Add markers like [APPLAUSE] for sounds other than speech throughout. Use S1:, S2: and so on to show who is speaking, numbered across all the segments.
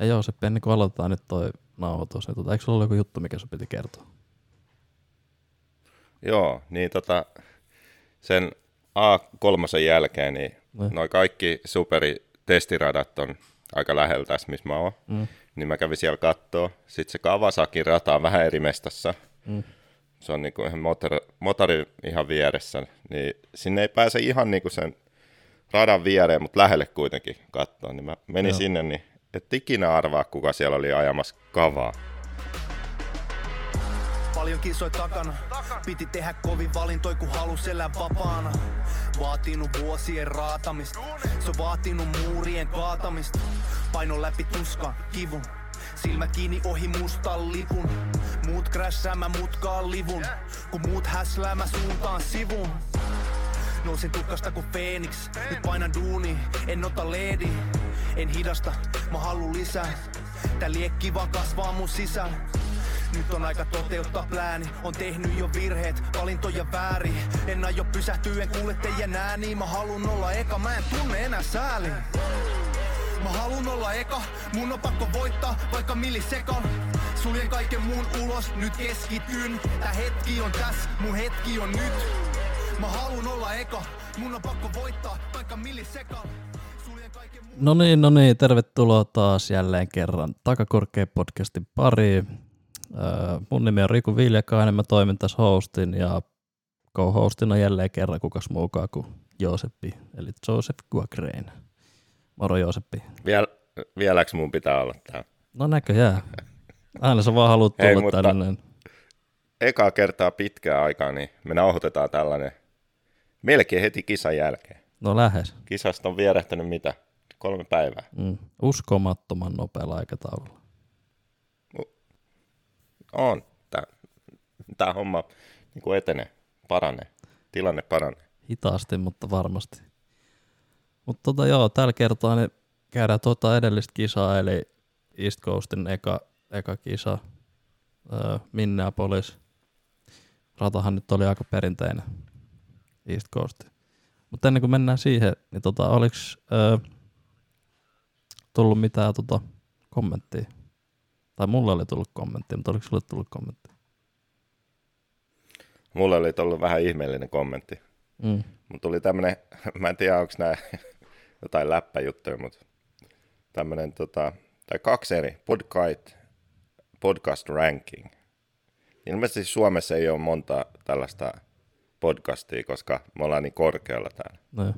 S1: Ei joo, se ennen kuin aloitetaan nyt toi nauhoitus, niin tota, eikö sulla ollut joku juttu, mikä sun piti kertoa?
S2: Joo, niin tota, sen A3 jälkeen, niin
S1: Ne.
S2: noin kaikki superi testiradat on aika lähellä tässä, missä mä oon.
S1: Mm.
S2: Niin mä kävin siellä kattoo. Sitten se Kawasakin rata on vähän eri mestassa.
S1: Mm.
S2: Se on niinku ihan motor, motori ihan vieressä. Niin sinne ei pääse ihan niinku sen radan viereen, mutta lähelle kuitenkin katsoa. Niin mä menin
S1: Joo.
S2: sinne, niin et ikinä arvaa, kuka siellä oli ajamassa kavaa.
S3: Paljon kisoi takana. Piti tehdä kovin valintoi, kun halus elää vapaana. Vaatinut vuosien raatamista. Se on vaatinut muurien kaatamista. Paino läpi tuskan, kivun. Silmä kiinni ohi mustan lipun. Muut crashaa, mä mutkaan livun. Kun muut häslää, mä suuntaan sivun. Nousin tukkasta kuin Phoenix, nyt painan duuni, en ota leedi. En hidasta, mä haluun lisää. Tää liekki vaan kasvaa mun sisällä. Nyt on aika toteuttaa plääni, on tehnyt jo virheet, valintoja väärin. En aio pysähtyä, en kuule teidän ääni, mä halun olla eka, mä en tunne enää sääli. Mä halun olla eka, mun on pakko voittaa, vaikka millisekan. Suljen kaiken muun ulos, nyt keskityn. Tää hetki on tässä, mun hetki on nyt. Mä halun olla eka, mun on pakko voittaa, vaikka millisekan.
S1: No niin, no niin, tervetuloa taas jälleen kerran Takakorkea podcastin pariin. Öö, mun nimi on Riku Viljakainen, mä toimin tässä hostin ja co-hostina jälleen kerran kukas muukaan kuin Jooseppi, eli Joseph Guagrain. Moro Jooseppi.
S2: Viel, vieläks mun pitää olla tää?
S1: No näköjään. Aina sä vaan haluat
S2: Hei,
S1: tulla
S2: mutta-
S1: tänne.
S2: Ekaa kertaa pitkään aikaa, niin me nauhoitetaan tällainen melkein heti kisan jälkeen.
S1: No lähes.
S2: Kisasta on vierähtänyt mitä? Kolme päivää.
S1: Mm. Uskomattoman nopealla aikataululla.
S2: On. Tää, tää homma niin kuin etenee, paranee. Tilanne paranee.
S1: Hitaasti, mutta varmasti. Mutta tota joo, tällä kertaa niin käydään tuota edellistä kisaa, eli East Coastin eka, eka kisa, öö, Minneapolis. Ratahan nyt oli aika perinteinen East Coast. Mutta ennen kuin mennään siihen, niin tota, oliko öö, tullut mitään tota, kommenttia? Tai mulla oli tullut kommentti, mutta oliko sulle tullut kommentti?
S2: Mulle oli tullut vähän ihmeellinen kommentti.
S1: Mm.
S2: Mun tuli tämmönen, [LAUGHS] mä en tiedä onko nämä [LAUGHS] jotain läppäjuttuja, mutta tämmönen tota, tai kaksi eri, podcast, podcast ranking. Ilmeisesti Suomessa ei ole monta tällaista podcastia, koska me ollaan niin korkealla täällä.
S1: No,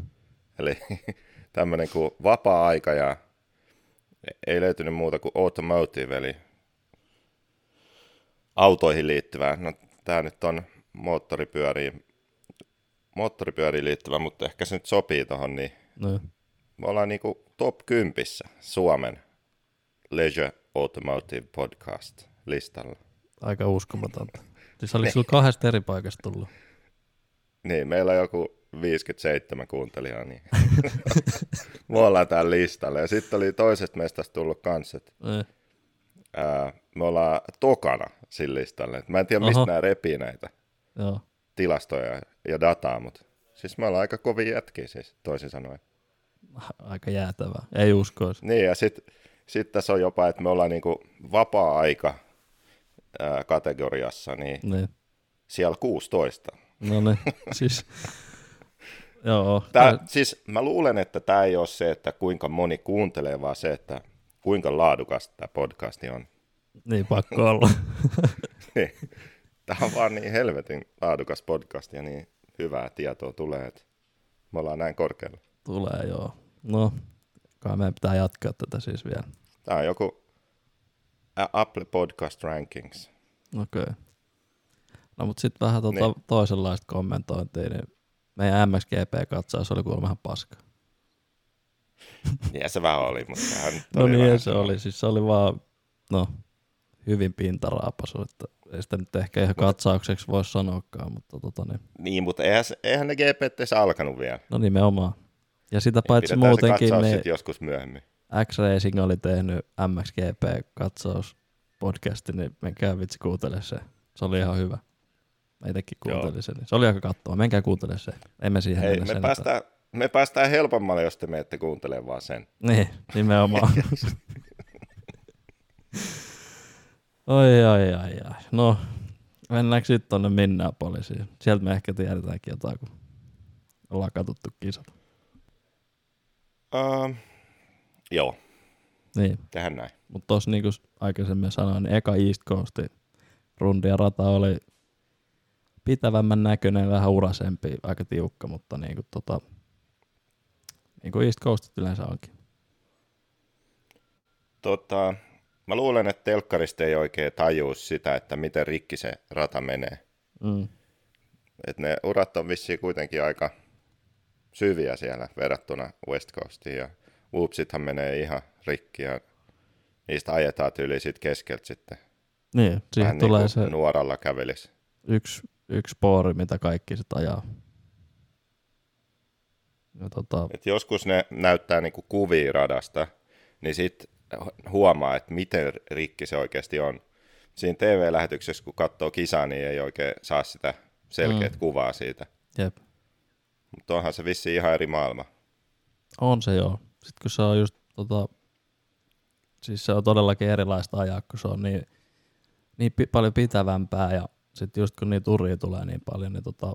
S2: Eli [LAUGHS] tämmöinen kuin vapaa-aika ja ei löytynyt muuta kuin automotive, eli autoihin liittyvää. No tää nyt on moottoripyöriin, moottoripyöriin liittyvä, mutta ehkä se nyt sopii tuohon, niin
S1: no,
S2: me ollaan niinku top 10 Suomen Leisure Automotive Podcast listalla.
S1: aika uskomatonta. [LAUGHS] Siis oliko sulla kahdesta eri paikasta tullut?
S2: Niin, meillä on joku 57 kuuntelijaa, niin [LAUGHS] me ollaan täällä listalla. Ja sitten oli toisesta mestasta tullut kanssa, että
S1: Ei.
S2: ää, me ollaan tokana sillä listalla. Et mä en tiedä, mistä nämä repii näitä
S1: Joo.
S2: tilastoja ja dataa, mutta siis me ollaan aika kovin jätkiä siis, toisin sanoen.
S1: Aika jäätävää. Ei uskoisi.
S2: Niin, ja sitten sit tässä on jopa, että me ollaan niinku vapaa-aika ää, kategoriassa, niin
S1: Niin.
S2: siellä 16.
S1: No niin. [LAUGHS] siis. Joo.
S2: Tää, siis mä luulen, että tämä ei ole se, että kuinka moni kuuntelee, vaan se, että kuinka laadukas tämä podcasti on.
S1: Niin pakko olla. [LAUGHS]
S2: Niin. Tämä on vaan niin helvetin laadukas podcast ja niin hyvää tietoa tulee, että me ollaan näin korkealla.
S1: Tulee joo. No, kai meidän pitää jatkaa tätä siis vielä.
S2: Tämä on joku Apple Podcast Rankings.
S1: Okei. Okay. No mutta sitten vähän tota
S2: Niin.
S1: toisenlaista kommentointia, niin meidän MXGP-katsaus oli kuulemma ihan paska.
S2: Ja se vähän oli, mutta sehän
S1: No
S2: oli
S1: niin,
S2: vähän
S1: ja se oli. Siis se oli vaan, no, hyvin pintaraapasu, että ei sitä nyt ehkä ihan katsaukseksi voi sanoakaan, mutta tota niin.
S2: Niin, mutta eihän, eihän ne GPT alkanut vielä.
S1: No nimenomaan. Ja sitä paitsi
S2: Pidetään
S1: muutenkin,
S2: se
S1: niin
S2: joskus myöhemmin.
S1: X-Racing oli tehnyt MXGP-katsaus podcasti, niin menkää vitsi kuuntele se. Se oli ihan hyvä. Mä itekin kuuntelin sen. Se oli aika kattava. Menkää kuuntele se. Emme siihen
S2: Ei,
S1: mennä
S2: me
S1: sen
S2: päästään, me päästään helpommalle, jos te menette kuuntelemaan vaan sen.
S1: Niin, nimenomaan. [LAUGHS] Oi, ai, ai, ai. No, mennäänkö sitten tonne Minneapolisiin? Sieltä me ehkä tiedetäänkin jotain, kun ollaan katsottu kisat.
S2: Uh, joo,
S1: Niin,
S2: tehdään näin.
S1: mutta tuossa niin kuin aikaisemmin sanoin, niin eka East Coast rundia rata oli pitävämmän näköinen, vähän urasempi, aika tiukka, mutta niin kuin, tota, niin kuin East Coast yleensä onkin.
S2: Tota, mä luulen, että telkkarista ei oikein tajuu sitä, että miten rikki se rata menee.
S1: Mm.
S2: Et ne urat on vissiin kuitenkin aika syviä siellä verrattuna West Coastiin. Ja whoopsithan menee ihan rikki ja niistä ajetaan tyyli sit keskeltä sitten.
S1: Niin, siihen
S2: Vähän
S1: tulee
S2: niin
S1: se
S2: nuoralla kävelis.
S1: yksi, yksi spoori, mitä kaikki sitten ajaa. Ja tota,
S2: Et joskus ne näyttää niinku kuvia radasta, niin sit huomaa, että miten rikki se oikeasti on. Siinä TV-lähetyksessä, kun katsoo kisaa, niin ei oikein saa sitä selkeät mm. kuvaa siitä.
S1: jep.
S2: Mutta onhan se vissi ihan eri maailma.
S1: On se joo. Sitten kun se on just tota, siis se on todellakin erilaista ajaa, kun se on niin, niin pi- paljon pitävämpää ja sitten just kun niitä uria tulee niin paljon, niin tota,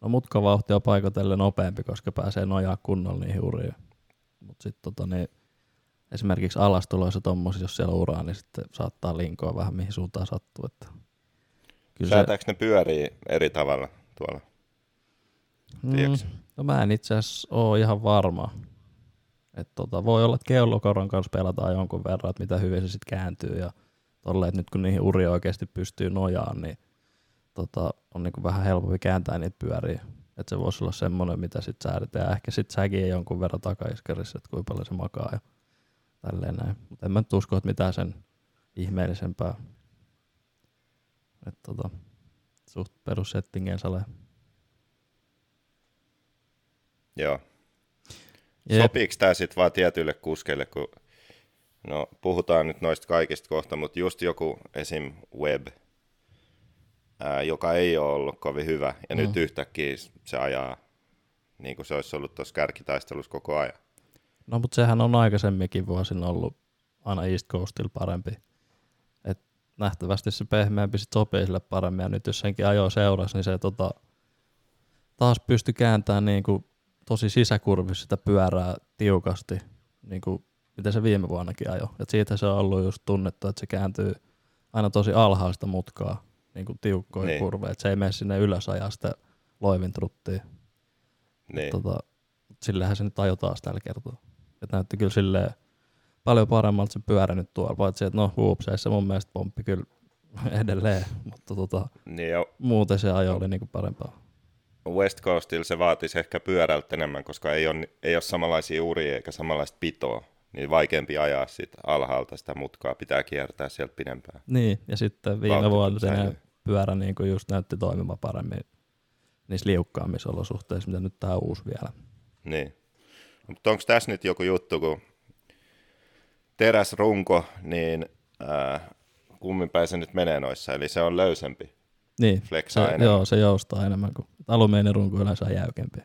S1: no mutkavauhti on paikotellen nopeampi, koska pääsee nojaa kunnolla niihin uriin. Mutta sitten tota, niin, esimerkiksi alastuloissa tommosissa, jos siellä on uraa, niin sitten saattaa linkoa vähän mihin suuntaan sattuu. Että kyllä se,
S2: Säätääkö ne pyörii eri tavalla tuolla? tiedätkö?
S1: no mä en itse asiassa ole ihan varma. Et tota, voi olla, että kellokoron kanssa pelataan jonkun verran, että mitä hyvin se sitten kääntyy ja tolle, että nyt kun niihin uri oikeasti pystyy nojaan, niin tota, on niinku vähän helpompi kääntää niitä pyöriä. Että se voisi olla semmoinen, mitä sitten säädetään. Ehkä sitten säkin jonkun verran takaiskarissa, että kuinka paljon se makaa ja tälleen näin. Mutta en mä nyt usko, että mitään sen ihmeellisempää. Että tota, suht perussettingeen salee.
S2: Joo.
S1: Jep.
S2: Sopiiko tämä sitten vaan tietyille kuskeille, kun no, puhutaan nyt noista kaikista kohta, mutta just joku esim. web, ää, joka ei ole ollut kovin hyvä, ja mm. nyt yhtäkkiä se ajaa niin kuin se olisi ollut tuossa kärkitaistelussa koko ajan.
S1: No mutta sehän on aikaisemminkin vuosina ollut aina East Coastilla parempi. Et nähtävästi se pehmeämpi sit sopii sille paremmin ja nyt jos senkin ajoi seurasi, niin se tota, taas pystyi kääntämään niinku tosi sisäkurvissa sitä pyörää tiukasti, niinku miten se viime vuonnakin ajoi. Et siitä se on ollut just tunnettu, että se kääntyy aina tosi alhaista mutkaa, niinku tiukkoja
S2: Niin.
S1: niin. kurveja, että se ei mene sinne ylös ajaa sitä loivintruttia.
S2: Niin.
S1: Tota, sillähän se nyt ajoi taas tällä kertaa. Et näytti kyllä silleen paljon paremmalta se pyörä nyt tuolla, paitsi että no huupseissa mun mielestä pomppi kyllä [LAUGHS] edelleen, mutta tota,
S2: niin ja
S1: muuten se ajo oli niinku parempaa.
S2: West Coastilla se vaatisi ehkä pyörältä enemmän, koska ei ole, ei ole samanlaisia uria eikä samanlaista pitoa. Niin vaikeampi ajaa sit alhaalta sitä mutkaa, pitää kiertää sieltä pidempään.
S1: Niin, ja sitten viime
S2: Vauhti
S1: vuonna se pyörä niinku just näytti toimimaan paremmin niissä liukkaammissa olosuhteissa, mitä nyt tää uusi vielä.
S2: Niin. Mutta onko tässä nyt joku juttu, kun teräsrunko, niin äh, kummin päin se nyt menee noissa, eli se on löysempi.
S1: Niin, se,
S2: enemmän.
S1: joo, se joustaa enemmän kuin alumiinirunko yleensä on jäykempi.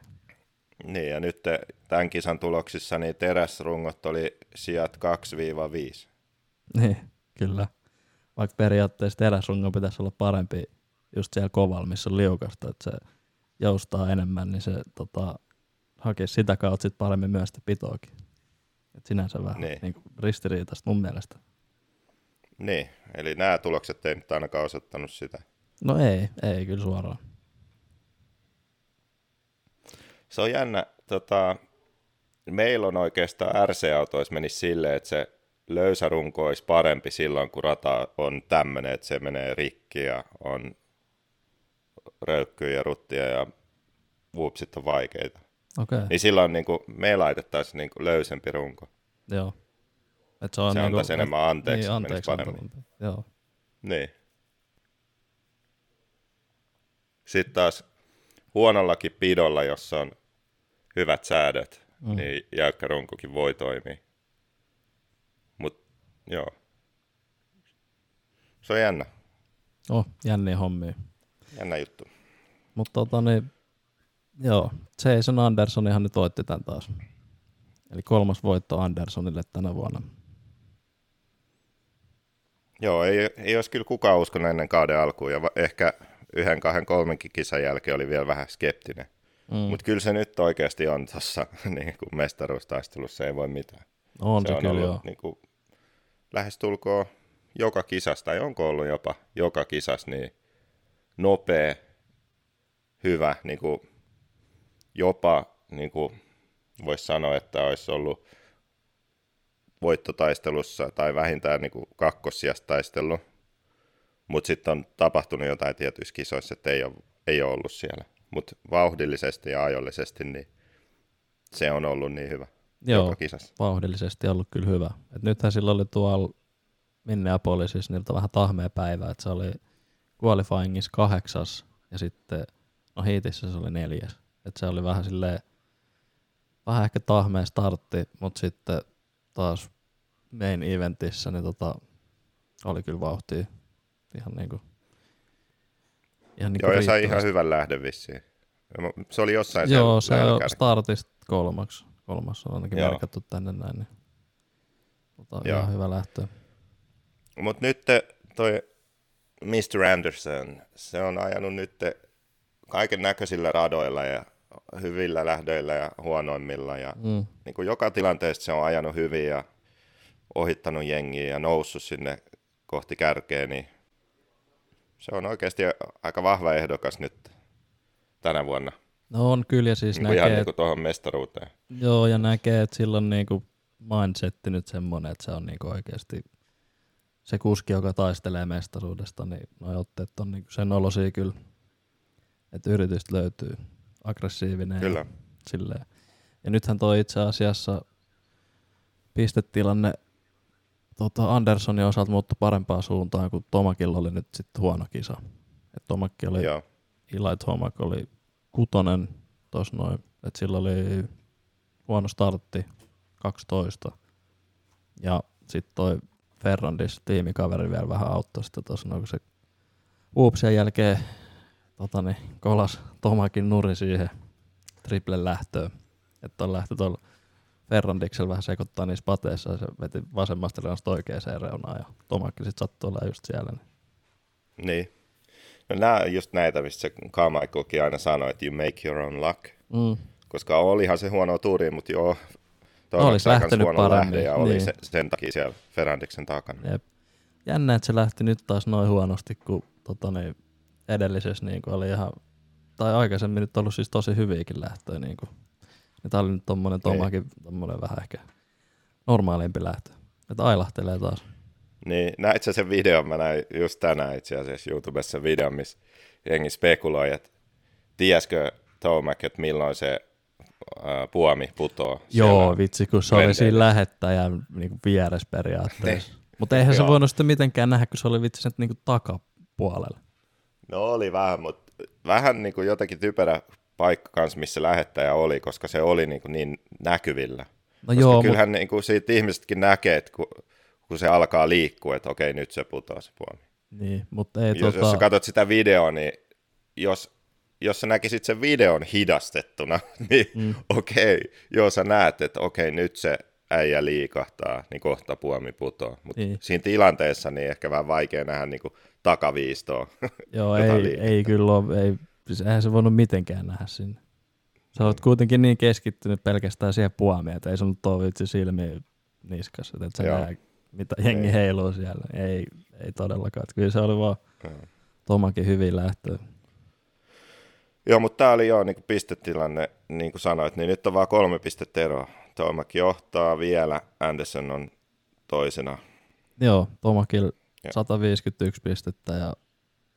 S2: Niin, ja nyt tämän kisan tuloksissa niin teräsrungot oli sijat 2-5.
S1: Niin, kyllä. Vaikka periaatteessa teräsrungon pitäisi olla parempi just siellä kovalla, missä on liukasta, että se joustaa enemmän, niin se tota, hakisi sitä kautta sit paremmin myös sitä pitoakin. Et sinänsä vähän
S2: Niin.
S1: niin. Niin ristiriitaista mun mielestä.
S2: Niin, eli nämä tulokset ei nyt ainakaan osoittanut sitä.
S1: No ei, ei kyllä suoraan.
S2: Se on jännä, tota, meillä on oikeastaan RC-autoissa menisi silleen, että se löysä runko olisi parempi silloin, kun rata on tämmöinen, että se menee rikki ja on röykkyjä ja ruttia ja whoopsit on vaikeita.
S1: Okay.
S2: Niin silloin niin kuin, me laitettaisiin niin kuin löysempi runko.
S1: joo. Et se on
S2: Se
S1: niinku,
S2: antaisi enemmän anteeksi,
S1: niin, anteeksi
S2: paremmin.
S1: Joo.
S2: Niin. Sitten taas huonollakin pidolla, jossa on hyvät säädöt, mm. niin jäykkä runkokin voi toimia. Mut joo. Se on jännä,
S1: Oh, jänniä hommia.
S2: jännä juttu.
S1: Mutta tota niin, joo, Jason Andersonihan nyt voitti tämän taas. Eli kolmas voitto Andersonille tänä vuonna.
S2: Joo, ei, ei olisi kyllä kukaan uskonut ennen kauden alkuun, ja va- ehkä yhden, kahden, kolmenkin kisan jälkeen oli vielä vähän skeptinen.
S1: Mm.
S2: Mutta kyllä se nyt oikeasti on tuossa [LAUGHS] niin kuin mestaruustaistelussa, ei voi mitään.
S1: on se,
S2: on
S1: kyllä
S2: ollut
S1: joo.
S2: niin kuin, lähestulkoon joka kisassa, tai onko ollut jopa joka kisas, niin nopea, hyvä, niin kuin, jopa niin kuin, voisi sanoa, että olisi ollut voittotaistelussa tai vähintään niin kuin kakkossijasta taistelu, mutta sitten on tapahtunut jotain tietyissä kisoissa, että ei ole, ei ole ollut siellä. Mutta vauhdillisesti ja ajollisesti, niin se on ollut niin hyvä
S1: Joo,
S2: joka kisassa.
S1: vauhdillisesti ollut kyllä hyvä. Et nythän sillä oli tuolla Minneapolisissa niiltä vähän tahmea päivä, että se oli qualifyingissa kahdeksas ja sitten no hiitissä se oli neljäs. Et se oli vähän silleen, vähän ehkä tahmea startti, mutta sitten taas main eventissä niin tota, oli kyllä vauhtia ihan niinku ihan niinku
S2: Joo, ja sai ihan hyvän lähdön vissiin. Se oli jossain
S1: Joo, se on startista kolmaksi. Kolmas on ainakin
S2: Joo.
S1: merkattu tänne näin. Niin. Mutta
S2: Joo.
S1: ihan hyvä lähtö.
S2: Mutta nyt toi Mr. Anderson, se on ajanut nyt kaiken näköisillä radoilla ja hyvillä lähdöillä ja huonoimmilla. Ja
S1: Mm.
S2: niin kuin joka tilanteessa se on ajanut hyvin ja ohittanut jengiä ja noussut sinne kohti kärkeä, niin se on oikeasti aika vahva ehdokas nyt tänä vuonna.
S1: No on kyllä ja siis
S2: Niin kuin ihan
S1: näkee,
S2: niin kuin tuohon mestaruuteen.
S1: joo, ja näkee, että sillä on niinku mindsetti nyt semmoinen, että se on niinku oikeasti se kuski, joka taistelee mestaruudesta, niin noi otteet on niinku sen olosia kyllä, että yritystä löytyy aggressiivinen.
S2: Kyllä.
S1: Ja, silleen. ja nythän toi itse asiassa pistetilanne tota Andersonin osalta muuttui parempaan suuntaan, kun Tomakilla oli nyt sitten huono kisa. Et Tomakki oli,
S2: Joo.
S1: Eli Tomak oli kutonen tuossa noin, että sillä oli huono startti 12. Ja sitten toi Ferrandis tiimikaveri vielä vähän auttoi sitä tuossa noin, kun se Uupsien jälkeen tota niin, kolas Tomakin nuri siihen triple lähtöön. Että on lähtö tuolla Ferrandiksella vähän sekoittaa niissä pateissa ja se veti vasemmasta reunasta oikeaan reunaan ja Tomakki sitten sattui olla just siellä. Niin.
S2: Niin. No nämä on just näitä, mistä se Carmichaelkin aina sanoi, että you make your own luck.
S1: Mm.
S2: Koska olihan se huono tuuri, mutta joo, toi
S1: Olisi lähtenyt
S2: huono
S1: paremmin,
S2: lähde ja oli
S1: niin.
S2: se, sen takia siellä Ferrandiksen takana.
S1: Jep. Jännä, että se lähti nyt taas noin huonosti, kun tota, niin, edellisessä niin kuin oli ihan, tai aikaisemmin nyt ollut siis tosi hyviäkin lähtöjä. Niin kuin. Ja tää oli nyt tommonen Tomakin tommonen vähän ehkä normaalimpi lähtö. Että ailahtelee taas.
S2: Niin, näit sä sen videon, mä näin just tänään itse asiassa YouTubessa videon, missä jengi spekuloi, että tiedätkö Tomac, että milloin se ää, puomi putoo
S1: Joo, vitsi, kun se oli siinä lähettäjän niin vieressä periaatteessa. Mutta eihän se voinut sitä mitenkään nähdä, kun se oli vitsi sen niin takapuolella.
S2: No oli vähän, mutta vähän niin kuin jotenkin typerä paikka kanssa, missä lähettäjä oli, koska se oli niin, kuin niin näkyvillä.
S1: No
S2: Koska
S1: joo,
S2: kyllähän niin kuin siitä ihmisetkin näkee, että kun, kun se alkaa liikkua, että okei, nyt se putoaa se puomi.
S1: niin, mutta ei
S2: Jos,
S1: tota...
S2: jos sä katsot sitä videoa, niin jos, jos sä näkisit sen videon hidastettuna, [LAUGHS] niin mm. okei, joo sä näet, että okei, nyt se äijä liikahtaa, niin kohta puomi putoaa. Mutta
S1: Niin.
S2: siinä tilanteessa niin ehkä vähän vaikea nähdä niin kuin takaviistoa.
S1: Joo, ei,
S2: liikettä.
S1: ei kyllä ole, ei, siis eihän se voinut mitenkään nähdä sinne. Sä olet kuitenkin niin keskittynyt pelkästään siihen puomiin, että ei sun ole vitsi silmiä niskassa, että et sä näe, mitä jengi
S2: Niin.
S1: heiluu siellä. Ei, ei todellakaan. Että Kyllä se oli vaan
S2: Joo.
S1: Tomakin hyvin lähtö.
S2: Joo, mutta tämä oli jo niin pistetilanne, niin kuin sanoit, niin nyt on vaan kolme pistettä eroa. Tomak johtaa vielä, Anderson on toisena.
S1: Joo, Tomakin
S2: Joo.
S1: 151 pistettä ja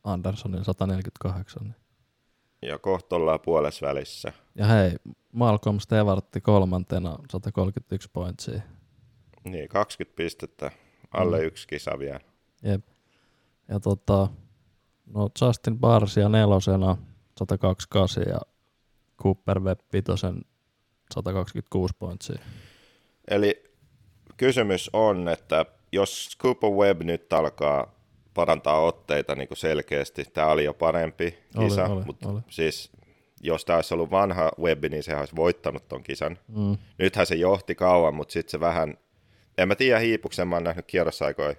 S1: Andersonin 148.
S2: Ja kohta ollaan puolessa välissä.
S1: Ja hei, Malcolm Stevartti kolmantena 131 pointsia.
S2: Niin, 20 pistettä, alle
S1: Mm.
S2: yksi kisa vielä.
S1: Jep. Ja tota, no Justin Barsia nelosena 128 ja Cooper Webb vitosen 126 pointsia.
S2: Eli kysymys on, että jos Cooper Webb nyt alkaa parantaa otteita niin kuin selkeästi, tämä oli jo parempi
S1: Oli,
S2: kisa,
S1: oli,
S2: mutta
S1: oli.
S2: siis jos tämä olisi ollut vanha Webb, niin sehän olisi voittanut ton kisan.
S1: Mm.
S2: Nythän se johti kauan, mutta sitten se vähän, en mä tiedä hiipuksen, mä oon nähnyt kierrosaikoja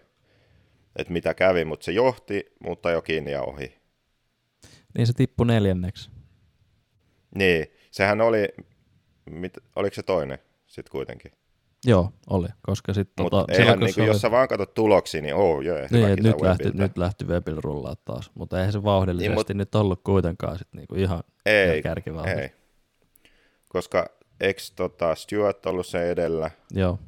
S2: että mitä kävi, mutta se johti, mutta jo kiinni ja ohi.
S1: Niin se tippui neljänneksi.
S2: Niin, sehän oli, mit, oliko se toinen sitten kuitenkin?
S1: Joo, oli, koska sitten...
S2: Mutta
S1: Tota,
S2: eihän, niin
S1: oli-
S2: jos sä vaan katsot tuloksia, niin oh, jee,
S1: Niin,
S2: hyvä
S1: nyt lähti, nyt lähti Webil rullaa taas, mutta eihän se vauhdillisesti
S2: Niin, mut-
S1: nyt ollut kuitenkaan sit niinku ihan,
S2: Ei,
S1: ihan kärkivauhti.
S2: ei. Koska ex tota, Stuart ollut se edellä,
S1: Joo,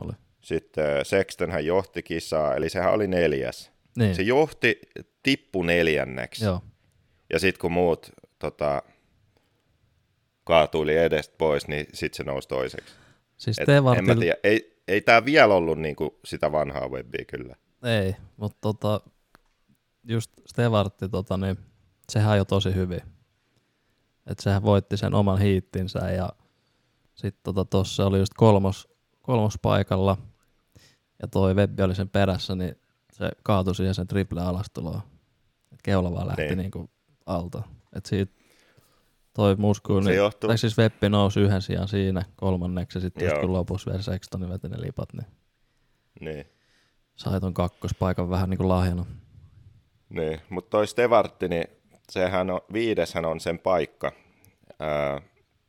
S1: oli.
S2: sitten Sexton hän johti kisaa, eli sehän oli neljäs.
S1: Niin,
S2: Se johti tippu neljänneksi.
S1: joo,
S2: Ja sitten kun muut tota, kaatuili edestä pois, niin sitten se nousi toiseksi.
S1: Siis
S2: Et, en mä tiedä, ei, ei tämä vielä ollut niinku sitä vanhaa webbia kyllä.
S1: ei, mutta tota, just Stevartti, tota, niin sehän ajoi tosi hyvin. Et sehän voitti sen oman hiittinsä ja sitten tota, tossa oli just kolmos, kolmos paikalla ja toi Webbi oli sen perässä, niin se kaatui siihen sen triple alastuloon. Et keula vaan lähti
S2: Niin.
S1: niin. niinku alta. Et siitä toi musku,
S2: Se
S1: niin,
S2: johtuu-
S1: tai siis Webbi nousi yhden sijaan siinä kolmanneksi ja sitten just kun lopussa vielä Sextonin veti ne lipat, niin
S2: Niin.
S1: sai ton kakkospaikan vähän niinku lahjana.
S2: Niin, mutta toi Stevartti, niin sehän on, viideshän on sen paikka. Ää,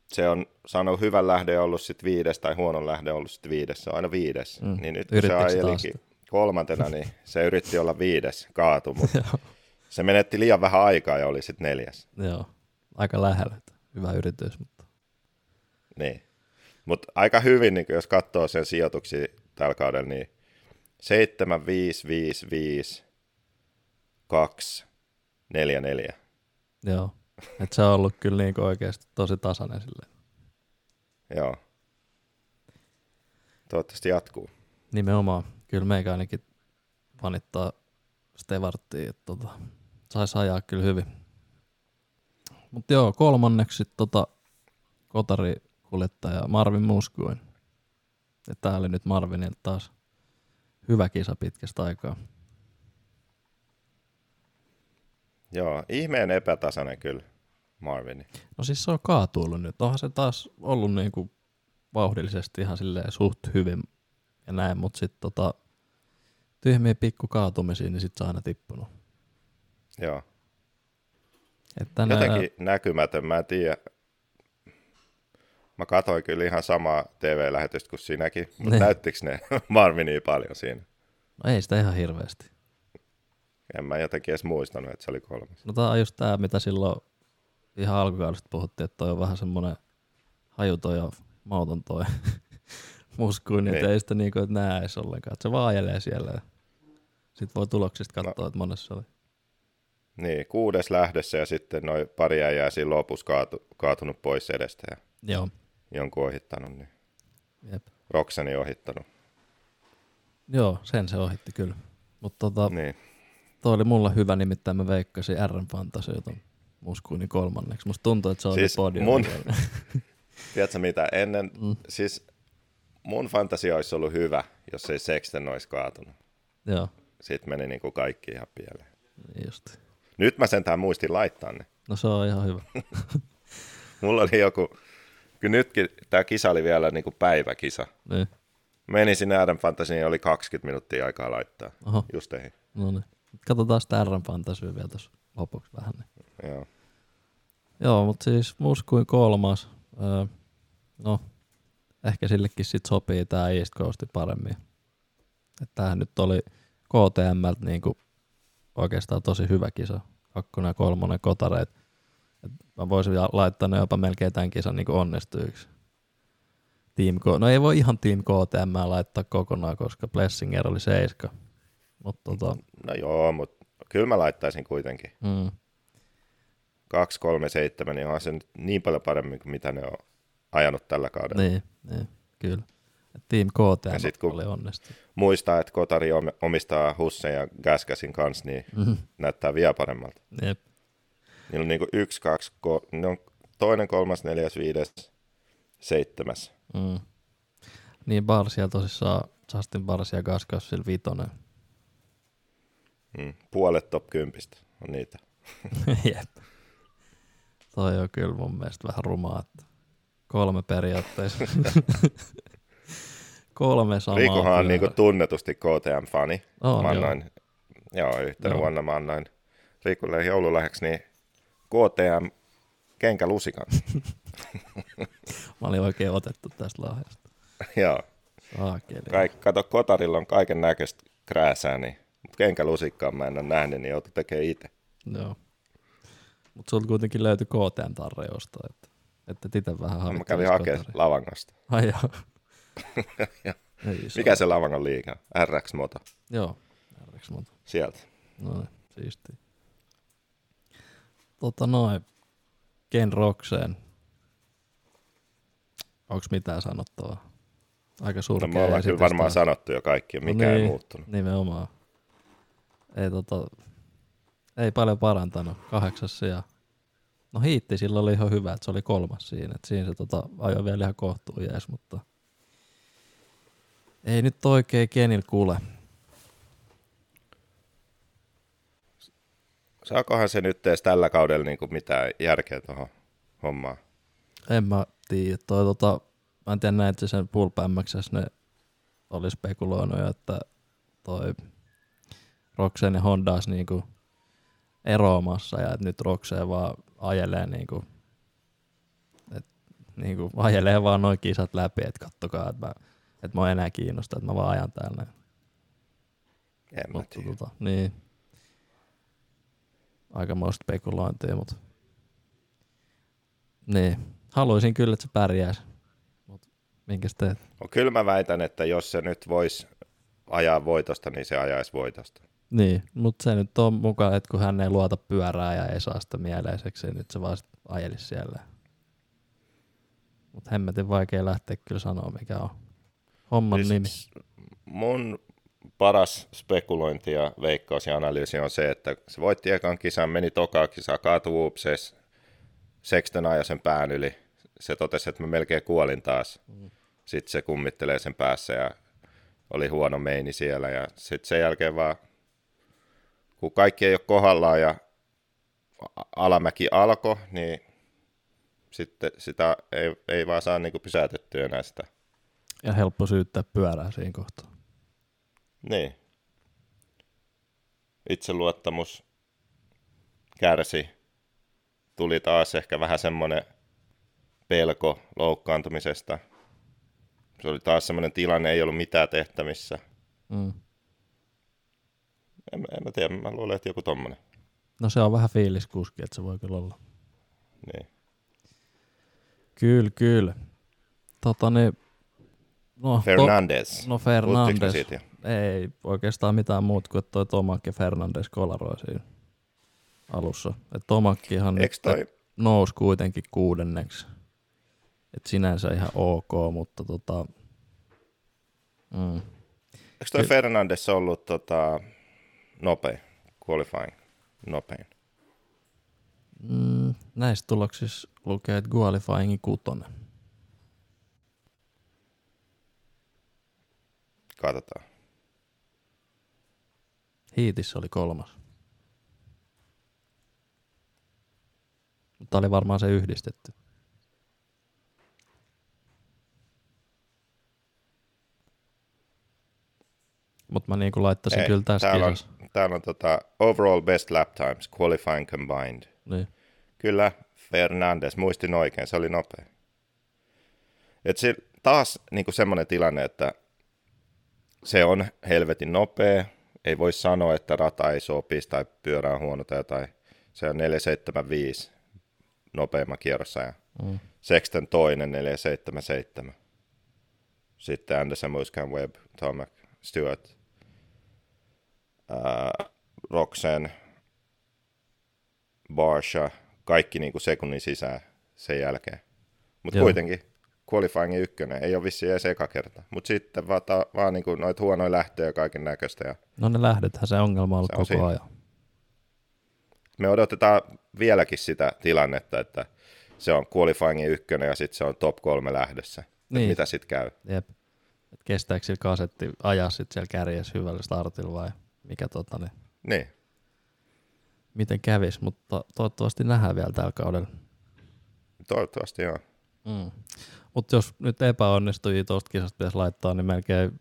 S2: se on saanut hyvän lähden ja ollut sitten viides tai huonon lähden ollut sitten viides. Se on aina viides.
S1: Mm.
S2: Niin nyt
S1: Yrittikö se
S2: ajelikin kolmantena, niin se yritti olla viides, kaatu, mutta [LAUGHS] se menetti liian vähän aikaa ja oli sitten neljäs.
S1: Joo, aika lähellä. Hyvä yritys, mutta
S2: Niin. Mutta aika hyvin, niin jos katsoo sen sijoituksia tällä kaudella, niin 7, 5, 5, 5, 2, 4, 4.
S1: joo. Et se on ollut kyllä niinku oikeasti tosi tasainen silleen.
S2: Joo. Toivottavasti jatkuu.
S1: Nimenomaan. Kyllä meikä ainakin fanittaa Stevarttia, että tota, saisi ajaa kyllä hyvin. Mutta joo, kolmanneksi tota kotarikuljettaja Marvin Muskuin. Ja tää oli nyt Marvinilta taas hyvä kisa pitkästä aikaa.
S2: Joo, ihmeen epätasainen kyllä Marvini.
S1: No siis se on kaatuillut nyt. Onhan se taas ollut niinku vauhdillisesti ihan silleen suht hyvin ja näin, mutta sitten tota, tyhmiä pikku kaatumisia, niin sit se on aina tippunut.
S2: Joo.
S1: Et tänään,
S2: Jotenkin näkymätön, mä en tiedä. Mä katsoin kyllä ihan samaa TV-lähetystä kuin sinäkin, mutta [LAUGHS]
S1: Niin.
S2: näyttikö ne Marvinia paljon siinä?
S1: No ei sitä ihan hirveästi.
S2: En mä jotenkin edes muistanut, että se oli kolmas.
S1: No tää on just tää, mitä silloin ihan alkukaudesta puhuttiin, että toi on vähän semmonen hajuton ja mauton toi [LAUGHS] muskuin, niin,
S2: Niin.
S1: niin. ei sitä niinku et näe edes ollenkaan. Et se vaan ajelee siellä ja sit voi tuloksista katsoa, no. että monessa se oli.
S2: Niin, kuudes lähdössä ja sitten noin pari äijää siinä lopussa kaatu, kaatunut pois edestä ja
S1: Joo,
S2: jonkun ohittanut, niin
S1: jep.
S2: Roksani ohittanut.
S1: Joo, sen se ohitti kyllä. Mutta tota,
S2: Niin.
S1: toi oli mulla hyvä, nimittäin mä veikkasin RM Fantasy ton muskuini kolmanneksi. Musta tuntuu, että se on
S2: Siis
S1: siis podium.
S2: mun- [LAUGHS] Tiedätkö mitä, ennen,
S1: Mm.
S2: mm. siis mun fantasia olisi ollut hyvä, jos ei Sexton olisi kaatunut.
S1: Joo,
S2: Sitten meni niin kuin kaikki ihan pieleen.
S1: niin just.
S2: Nyt mä sentään muistin laittaa ne.
S1: No se on ihan hyvä. [LAUGHS]
S2: Mulla oli joku, kyllä nytkin tämä kisa oli vielä niin kuin päiväkisa.
S1: niin.
S2: Menin sinne Adam Fantasiin ja oli 20 minuuttia aikaa laittaa.
S1: Oho,
S2: Just ei.
S1: no niin. Katsotaan sitä RM Fantasyä vielä tuossa lopuksi vähän. Niin.
S2: Joo.
S1: Joo, mutta siis muskuin kolmas. Öö, no, ehkä sillekin sit sopii tää East Coast paremmin. Tämähän nyt oli KTM niinku oikeastaan tosi hyvä kisa. Kakkonen ja kolmonen kotareit. Et mä voisin laittaa ne jopa melkein tämän kisan niinku onnistuiksi. Team K- no ei voi ihan Team KTM laittaa kokonaan, koska Blessinger oli seiska. Mutta tota,
S2: No joo, mutta kyllä mä laittaisin kuitenkin.
S1: mm,
S2: 2, 3, 7, niin onhan se nyt niin paljon paremmin kuin mitä ne on ajanut tällä kaudella.
S1: niin, niin, kyllä. Team
S2: Ja sit kun-
S1: oli onnistunut.
S2: Muistaa, että Kotari om- omistaa Hussen ja Gasgasin kanssa, niin
S1: Mm,
S2: näyttää vielä paremmalta.
S1: jep.
S2: Niillä on niinku yksi, kaksi, ko- ne on toinen, kolmas, neljäs, viides, seitsemäs.
S1: Mm. Niin Barsia tosissaan, Justin Barsia Gaskas sillä vitonen.
S2: Mm. Puolet top 10 on niitä. [LAUGHS]
S1: Jep. Toi on kyllä mun mielestä vähän rumaa, että kolme periaatteessa. [LAUGHS] Kolme samaa
S2: Riikohan on niinku tunnetusti KTM-fani.
S1: On,
S2: mä
S1: joo.
S2: annoin, joo, yhtenä
S1: Joo.
S2: vuonna mä annoin Riikulle joululahjaksi niin KTM kenkälusikan. [LAUGHS]
S1: Mä olin oikein otettu tästä lahjasta. [LAUGHS]
S2: joo.
S1: Saakeli.
S2: Kaik, kato, Kotarilla on kaiken näköistä krääsää, niin mutta kenkälusikkaa mä en ole nähnyt, niin joutu tekemään itse.
S1: Joo. Mutta sulta kuitenkin löytyi KTM-tarre jostain, että, että itse vähän
S2: Mä
S1: havittelisi
S2: kävin hakemaan. Lavangasta.
S1: Ai joo. [LAUGHS] Ei
S2: Mikä se Lavangon liiga? RX Moto.
S1: Joo. RX monta.
S2: Sieltä.
S1: Noin, siisti. Tota noin, Ken Rokseen. Onks mitään sanottavaa? Aika
S2: No,
S1: surkea
S2: me ollaan kyllä varmaan sanottu jo kaikki, mikä
S1: no
S2: ei
S1: niin,
S2: muuttunut.
S1: Nimenomaan. Ei, tota, ei paljon parantanut. Kahdeksas ja No hiitti sillä oli ihan hyvä, että se oli kolmas siinä. Et siinä se tota, ajoi vielä ihan kohtuun jees, mutta ei nyt oikein Kenil kuule.
S2: Saakohan se nyt edes tällä kaudella niin kuin mitään järkeä tuohon hommaan?
S1: En mä tiedä. Toi, tota, mä en tiedä näin, sen pulpämmäksessä ne oli spekuloinut, että toi Roxen ja Honda olisi niinku eroamassa ja että nyt Roxen vaan ajelee niinku, et, niinku ajelee vaan noin kisat läpi, että kattokaa, että mä, et mä enää kiinnosta, että mä vaan ajan täällä.
S2: En mä
S1: Mutta
S2: tiedä.
S1: tota, niin. Aikamoista spekulointia, mutta niin. Haluaisin kyllä, että se pärjäisi. Mutta minkäs teet?
S2: No, kyllä mä väitän, että jos se nyt voisi ajaa voitosta, niin se ajaisi voitosta.
S1: Niin, mutta se nyt on mukaan, että kun hän ei luota pyörää ja ei saa sitä mieleiseksi, niin nyt se vaan ajelisi siellä. Mutta hemmetin vaikea lähteä kyllä sanoa, mikä on homman
S2: Siis
S1: nimi.
S2: Mun paras spekulointi ja veikkaus ja analyysi on se, että se voitti ekan kisan, meni tokaa kisaa, kaatui Uupsees, Sexton ajoi sen pään yli. Se totesi, että mä melkein kuolin taas. Sitten se kummittelee sen päässä ja oli huono meini siellä. Ja sitten sen jälkeen vaan, kun kaikki ei ole kohdallaan ja alamäki alkoi, niin sitten sitä ei, ei vaan saa niinku pysäytettyä enää sitä.
S1: Ja helppo syyttää pyörää siinä kohtaa.
S2: Niin. Itseluottamus kärsi. Tuli taas ehkä vähän semmoinen pelko loukkaantumisesta. Se oli taas semmoinen tilanne, ei ollut mitään tehtävissä.
S1: Mm.
S2: En, en mä tiedä, mä luulen, että joku tommonen.
S1: No se on vähän fiiliskuski, että se voi kyllä olla.
S2: Niin.
S1: Kyllä, kyllä. Tota niin, no, no
S2: Puhuttiinko me
S1: Fernandes.
S2: siitä?
S1: Ei oikeastaan mitään muuta kuin että toi Tomakki Fernandes kolaroi siinä alussa. Et Tomakkihan nyt
S2: toi,
S1: nousi kuitenkin kuudenneksi. Et sinänsä ihan ok, mutta tota, mm,
S2: eikö toi Fernandes ollut tota, nopein, qualifying, nopein?
S1: mm, näistä tuloksissa lukee, että qualifyingi kutonen.
S2: Katsotaan.
S1: Hiitissä oli kolmas. Mutta oli varmaan se yhdistetty. Mutta mä niinku laittaisin
S2: Ei,
S1: kyllä tässä
S2: täällä on,
S1: kisassa.
S2: täällä on tota, overall best lap times, qualifying combined.
S1: Niin.
S2: Kyllä, Fernandes, muistin oikein, se oli nopea. Et se taas niin semmoinen tilanne, että se on helvetin nopea, ei voi sanoa, että rata ei sopisi tai pyörä on huono tai jotain. Se on 475 nopeimman kierrosajan.
S1: Mm.
S2: Sexton toinen 477. Sitten Anderson, Muscan, Webb, Tomac, Stewart, ää, Roxen, Barsha, kaikki niinku sekunnin sisään sen jälkeen. Mutta kuitenkin qualifyingin ykkönen, ei ole vissiin edes eka kerta. Mutta sitten vaan, ta, vaan niinku noita huonoja lähtöjä kaiken näköistä. Ja
S1: No ne lähdethän se ongelma on ollut
S2: Se on
S1: koko
S2: siinä.
S1: ajan.
S2: me odotetaan vieläkin sitä tilannetta, että se on qualifyingin ykkönen ja sitten se on top kolme lähdössä. Niin. Mitä sitten käy?
S1: Jep. Et kestääkö sillä kasetti ajaa sit siellä kärjessä hyvällä startilla vai mikä tota, niin,
S2: Niin.
S1: miten kävis, mutta toivottavasti nähdään vielä tällä kaudella.
S2: Toivottavasti joo.
S1: Mm. Mutta jos nyt epäonnistui tuosta kisasta pitäisi laittaa, niin melkein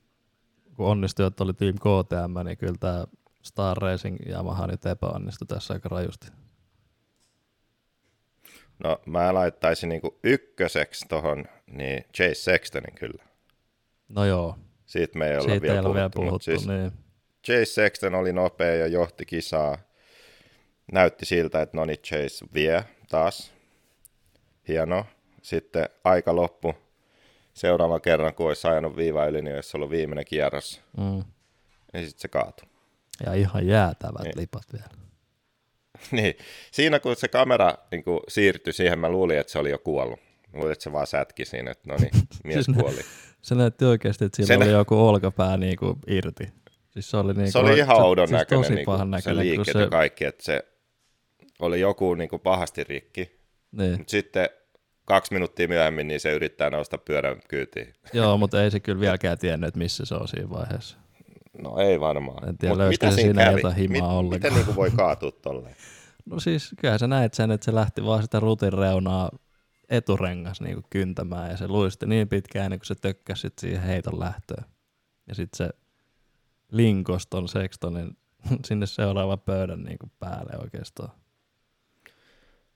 S1: kun onnistui, että oli Team KTM, niin kyllä tämä Star Racing Yamaha nyt epäonnistui tässä aika rajusti.
S2: No mä laittaisin niinku ykköseksi tohon niin Chase Sextonin kyllä.
S1: No joo,
S2: Siitä me ei olla
S1: siitä
S2: vielä
S1: ei
S2: puhuttu,
S1: vielä
S2: puhuttu siis
S1: niin.
S2: Chase Sexton oli nopea ja johti kisaa. Näytti siltä, että no niin Chase vie taas. Hieno. Sitten aika loppu. Seuraavan kerran, kun olisi ajanut viiva yli, niin olisi ollut viimeinen kierros.
S1: Mm.
S2: Ja sitten se kaatui.
S1: Ja ihan jäätävät
S2: Niin.
S1: lipat vielä. [LAUGHS]
S2: niin. Siinä kun se kamera niin kun siirtyi siihen, mä luulin, että se oli jo kuollut. Mä luulin, että se vaan sätki siinä, että no niin, [LAUGHS] mies
S1: Siis
S2: kuoli.
S1: Se näytti oikeasti, että sillä
S2: Se
S1: oli
S2: nä-
S1: joku olkapää niinku irti. Siis se oli, niinku,
S2: Se oli ihan oudon
S1: siis
S2: näköinen,
S1: tosi
S2: niin
S1: pahan
S2: se
S1: näköinen. kun
S2: liike ja kaikki, että se oli joku niin kuin pahasti rikki.
S1: niin.
S2: Mutta sitten kaksi minuuttia myöhemmin, niin se yrittää nousta pyörän kyytiin. [LAUGHS]
S1: Joo, mutta ei se kyllä vieläkään tiennyt, että missä se on siinä vaiheessa.
S2: No ei varmaan.
S1: En tiedä,
S2: mitä siinä
S1: siinä
S2: kävi?
S1: jotain himaa
S2: Mit-
S1: ollenkaan.
S2: Miten niin kuin voi kaatua tolleen? [LAUGHS]
S1: No siis kyllähän sä näit sen, että se lähti vaan sitä rutin reunaa eturengas niin kuin kyntämään ja se luisti niin pitkään ennen kuin se tökkäsi siihen heiton lähtöön. Ja sitten se linkos ton Sextonin [LAUGHS] sinne seuraavan pöydän niin kuin päälle oikeastaan.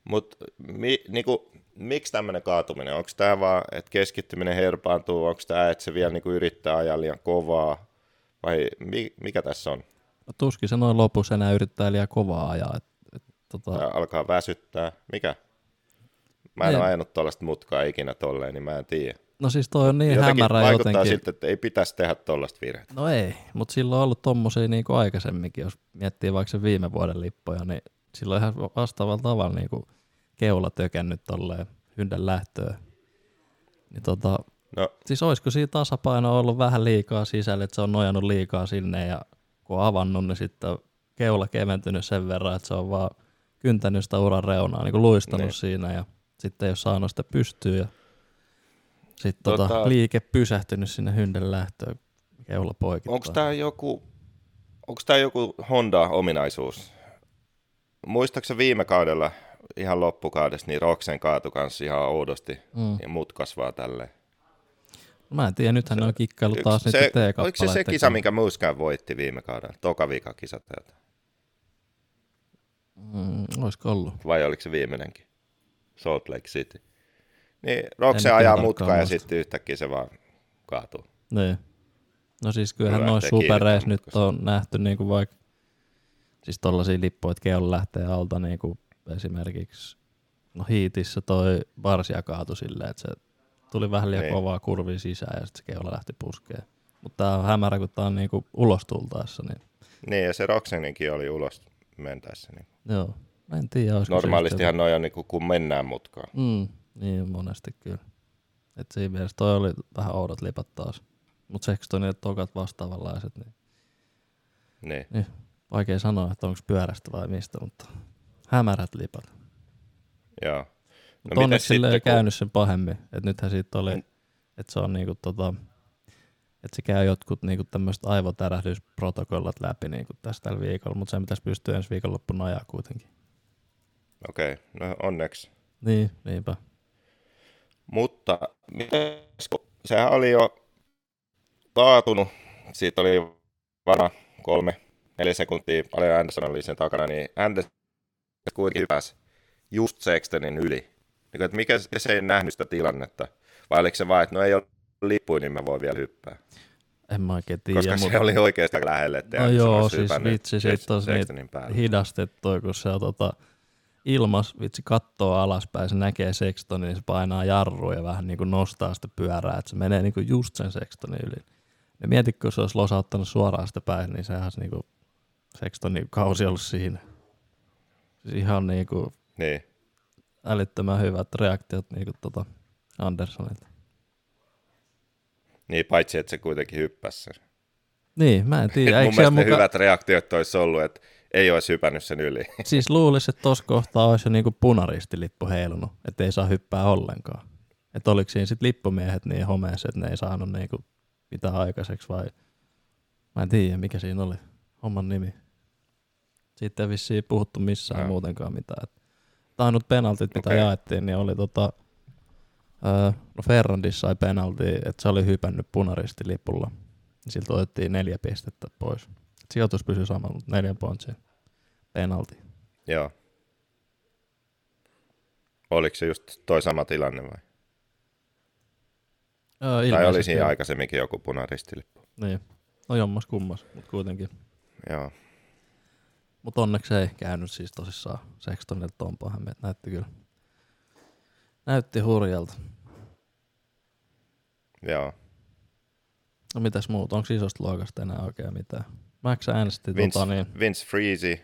S2: Mutta mi, niinku, miksi tämmöinen kaatuminen? Onko tämä vaan, että keskittyminen herpaantuu? Onko tämä, että se vielä niinku yrittää ajaa liian kovaa? Vai mi, mikä tässä on?
S1: No, tuskin se noin lopussa enää yrittää liian kovaa ajaa. Et, et, tota,
S2: Tää alkaa väsyttää. Mikä? Mä en
S1: Ei.
S2: ole ajanut tuollaista mutkaa ikinä tolleen, niin mä en tiedä.
S1: no siis toi on niin
S2: jotenkin
S1: hämärä
S2: vaikuttaa
S1: jotenkin.
S2: siltä, että ei pitäisi tehdä tuollaista virhettä.
S1: No ei, mutta silloin on ollut tommosia niin kuin aikaisemminkin, jos miettii vaikka se viime vuoden lippoja, niin silloin ihan vastaavalla tavalla niin kuin keula tökännyt tolleen hyndän lähtöön. Niin tota,
S2: No,
S1: siis olisiko siinä tasapaino ollut vähän liikaa sisällä, että se on nojannut liikaa sinne ja kun on avannut, niin sitten keula keventynyt sen verran, että se on vaan kyntänyt sitä uran reunaa, niin kuin luistanut
S2: Niin.
S1: siinä ja sitten ei ole saanut sitä pystyä ja sitten tota,
S2: Tota-
S1: liike pysähtynyt sinne hynden lähtöön keula poikittain.
S2: onko tämä joku, tää joku Honda-ominaisuus? Muistaakseni viime kaudella, ihan loppukaudesta, niin Roksen kaatu kanssa ihan oudosti
S1: Mm.
S2: ja mut kasvaa tälleen.
S1: Mä en tiedä, nythän ne on kikkailu taas
S2: se,
S1: niitä
S2: oliko se se kisa, minkä Muskaan voitti viime kaudella? Toka vika kisa täältä.
S1: Mm, olisiko ollut?
S2: Vai oliko se viimeinenkin? Salt Lake City. Niin, Rokse ajaa mutkaa ja sitten yhtäkkiä se vaan kaatuu.
S1: Niin. No siis kyllähän
S2: No
S1: supereissa
S2: kiinni
S1: nyt on nähty niinku vaikka siis tollasia lippuja, että keula lähtee alta niinku esimerkiksi no hiitissä toi Barsia kaatui silleen, että se tuli vähän liian
S2: Niin.
S1: kovaa kurvia sisään ja sitten se keula lähti puskeen. Mutta tää on hämärä, kun tää on niinku ulos tultaessa, niin
S2: Niin, ja se Rokseninkin oli ulos mentäessä. Niin.
S1: joo. Mä en tiedä,
S2: Normaalistihan noin on, niin kuin, kun mennään mutkaan.
S1: Mm, niin monesti kyllä. Et siinä mielessä toi oli vähän oudot lipat taas. Mutta Sextonin tokat vastaavanlaiset, niin,
S2: Niin.
S1: niin vaikea sanoa, että onko pyörästä vai mistä, mutta hämärät lipat.
S2: Joo.
S1: Mutta
S2: No
S1: no onneksi sille ei
S2: kun-
S1: käynyt sen pahemmin. Että nythän siitä oli,
S2: Mm.
S1: että se on niinku tota, että se käy jotkut niinku tämmöiset aivotärähdysprotokollat läpi niinku tässä tällä viikolla, mutta sen pitäisi pystyä ensi viikonloppuna ajaa kuitenkin.
S2: Okei, no onneksi.
S1: Niin, niinpä.
S2: Mutta mites, kun sehän oli jo kaatunut, siitä oli varmaan kolme, neljä sekuntia, paljon Anderson oli sen takana, niin Anderson kuitenkin hypäsi just Sextonin yli. Niin, että mikä se ei nähnyt sitä tilannetta, vai oliko se vaan, että no ei ole lippuja, niin mä voin vielä hyppää.
S1: En mä oikein tiedä.
S2: Koska
S1: mut-
S2: se oli oikeasti lähelle, että
S1: No
S2: Anderson
S1: joo,
S2: olisi
S1: siis
S2: hypännyt
S1: vitsi, sit on hidastettu, kun se on tota, ilmas, vitsi kattoo alaspäin, se näkee Sextonin, niin se painaa jarrua ja vähän niin kuin nostaa sitä pyörää, että se menee niin kuin just sen Sextonin yli. Ja mieti, kun se olisi losauttanut suoraan sitä päin, niin sehän olisi niin kuin Sextonin kausi ollut siinä. Siis ihan niin kuin
S2: Niin.
S1: älyttömän hyvät reaktiot niin kuin tota Andersonilta.
S2: niin, paitsi että se kuitenkin hyppäsi sen.
S1: Niin, mä en tiedä.
S2: Mun mielestä
S1: muka...
S2: hyvät reaktiot olisi ollut, että ei olisi hypännyt sen yli. [LAUGHS]
S1: Siis luulisi, että tuossa kohtaa olisi jo niinku punaristilippu heilunut, että ei saa hyppää ollenkaan. Että oliko siinä sitten lippumiehet niin homeessa, että ne ei saanut niinku mitään aikaiseksi vai... Mä en tiedä, mikä siinä oli homman nimi. Siitä ei vissiin puhuttu missään
S2: Joo.
S1: muutenkaan mitään. Et Ainut penaltit, mitä
S2: Okei.
S1: jaettiin, niin oli tota, Öö, no Ferrandis sai penalti, että se oli hypännyt punaristilipulla. Siltä otettiin neljä pistettä pois. Sijoitus pysyi samalla, mutta neljän pointsin penalti.
S2: Joo. Oliko se just toi sama tilanne vai?
S1: Öö,
S2: Tai oli siinä aikaisemminkin joku punaristilippu?
S1: Niin. No jommas kummas, mutta kuitenkin.
S2: Joo.
S1: Mutta onneksi ei käynyt siis tosissaan Sextonille että näytti kyllä. Näytti hurjalta.
S2: Joo.
S1: No mitäs muut? Onko isosta luokasta enää oikein mitään? Max äänesti
S2: Vince,
S1: tota niin...
S2: Vince Freezy.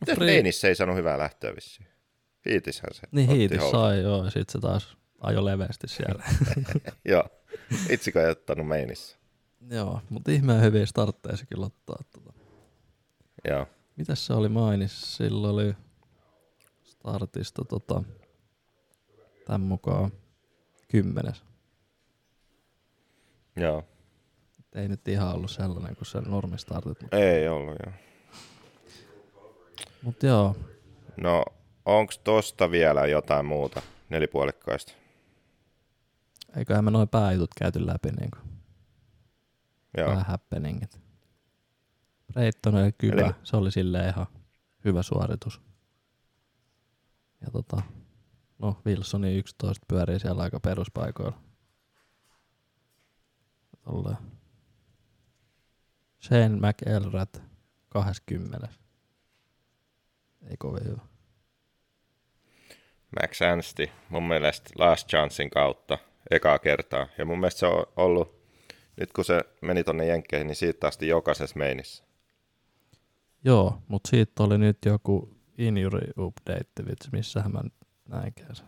S2: Miten
S1: Free-
S2: Reinissä ei saanut hyvää lähtöä vissiin? Hiitishän se
S1: Niin hiitis sai joo, ja sit se taas ajo leveästi siellä. [LAUGHS]
S2: Joo. Itsikö ei ottanut meinissä?
S1: joo, mutta ihmeen hyviä startteja se kyllä ottaa. Tota.
S2: Joo.
S1: Mitäs se oli mainis? Sillä oli startista tota, tämän mukaan kymmenes.
S2: Joo.
S1: Et ei nyt ihan ollut sellainen kuin se normistartit. Mutta
S2: Ei ollut, joo.
S1: mut joo,
S2: No, onks tosta vielä jotain muuta nelipuolikkaista?
S1: eiköhän me noin pääjutut käyty läpi niin kuin
S2: Joo.
S1: vähän happeningit. Reitton oli kyllä,
S2: Eli-
S1: se oli silleen ihan hyvä suoritus. Ja tota, no Wilsoni 11 pyörii siellä aika peruspaikoilla. Tolleen. Shane McElrath 20. Ei kovin hyvä.
S2: Max Ansti mun mielestä Last Chancein kautta ekaa kertaa. Ja mun mielestä se on ollut, nyt kun se meni tonne Jenkkeihin, niin siitä asti jokaisessa meinissä.
S1: Joo, mutta siitä oli nyt joku injury update, vitsi, missähän mä näinkään se.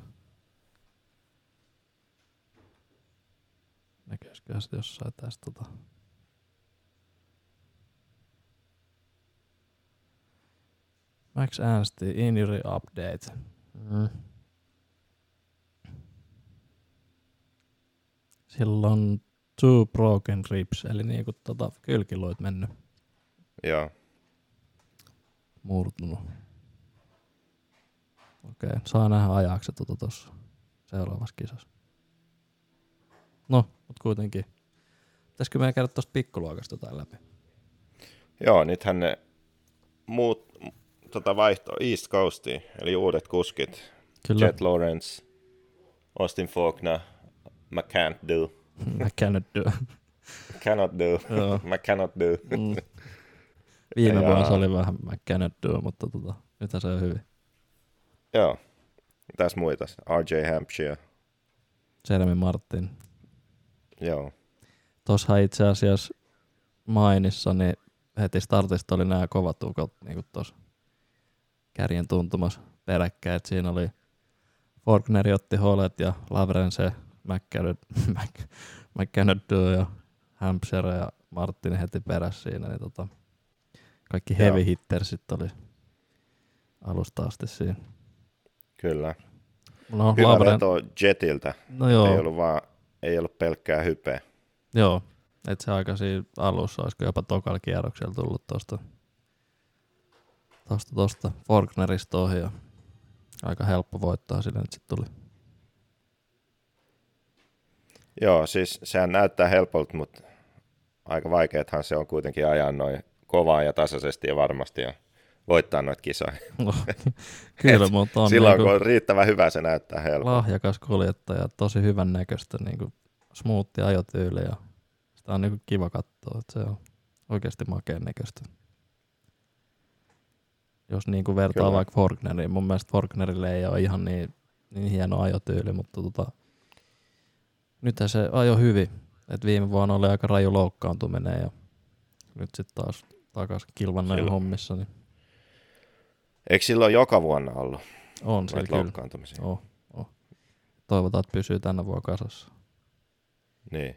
S1: Näköisiköhän se jossain tästä tota. Max Ernsti, injury update. Mm. On two broken ribs, eli niinku tota kylkiluit mennyt
S2: Joo.
S1: Murtunut. Okei, saa nähdä ajaksi tuota tuossa seuraavassa kisassa. No, mutta kuitenkin. Pitäisikö meidän käydä tuosta pikkuluokasta jotain läpi?
S2: Joo, nythän ne muut tota vaihto East Coastiin, eli uudet kuskit.
S1: Kyllä.
S2: Jet Lawrence, Austin Faulkner, McCan't do. [LAUGHS]
S1: Mä cannot do.
S2: Cannot do.
S1: Joo. [LAUGHS]
S2: McCannot do.
S1: Mm. Viime
S2: Ja-
S1: vuonna se oli vähän mä cannot do, mutta tota, nythän se on hyvin.
S2: Joo. Mitäs muita? RJ Hampshire.
S1: Jeremy Martin.
S2: Joo.
S1: Tuossa itse asiassa mainissa, niin heti startista oli nämä kovat ukot niin tuossa kärjen tuntumassa peräkkäin. Et siinä oli Faulkneri otti Holet ja Lavrense, McCanado [LAUGHS] ja Hampshire ja Martin heti perässä siinä. Niin tota, kaikki
S2: Joo.
S1: heavy hittersit oli alusta asti siinä.
S2: Kyllä.
S1: No,
S2: Hyvä
S1: Lavren,
S2: veto Jetiltä.
S1: no joo,
S2: Ei ollut vaan, ei ollut pelkkää hypeä.
S1: Joo, että se aika siinä alussa olisiko jopa tokalla kierroksella tullut tosta, tosta, tosta Faulknerista ohi ja aika helppo voittaa sille nyt sitten tuli.
S2: Joo, siis sehän näyttää helpolta, mutta aika vaikeathan se on kuitenkin ajaa noin kovaa ja tasaisesti ja varmasti ja voittaa noita kisoja.
S1: No, Kyllä, mutta on
S2: Silloin
S1: niinku
S2: kun on riittävän hyvä, se näyttää helpolta.
S1: lahjakas kuljettaja, tosi hyvän näköistä, niinku smoothi ajotyyli ja sitä on niinku kiva katsoa, että se on oikeasti makeen näköistä. Jos niinku vertaa
S2: Kyllä.
S1: vaikka Forkneriin, mun mielestä Forknerille ei ole ihan niin, niin hieno ajotyyli, mutta tota, nythän se ajo hyvin. Et viime vuonna oli aika raju loukkaantuminen ja nyt sitten taas takaisin
S2: Silloin.
S1: hommissa, niin
S2: Eikö silloin joka vuonna ollut
S1: on se kyllä. Oh, oh. Toivotaan, että pysyy tänä vuonna kasassa.
S2: Niin.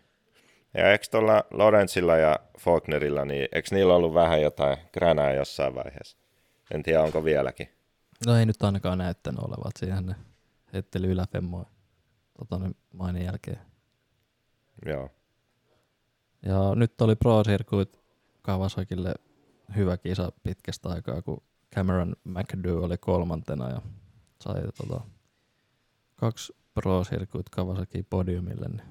S2: Ja eikö tuolla Lorenzilla ja Faulknerilla, niin eikö niillä ollut vähän jotain kränää jossain vaiheessa? En tiedä, onko vieläkin.
S1: No ei nyt ainakaan näyttänyt olevan, että siihen ne heitteli yläfemmoja tota, niin mainin jälkeen.
S2: Joo.
S1: Ja nyt oli Pro Circuit Kawasakille hyvä kisa pitkästä aikaa, kun Cameron McAdoo oli kolmantena ja sai tota, kaksi Pro Circuit Kawasaki podiumille, niin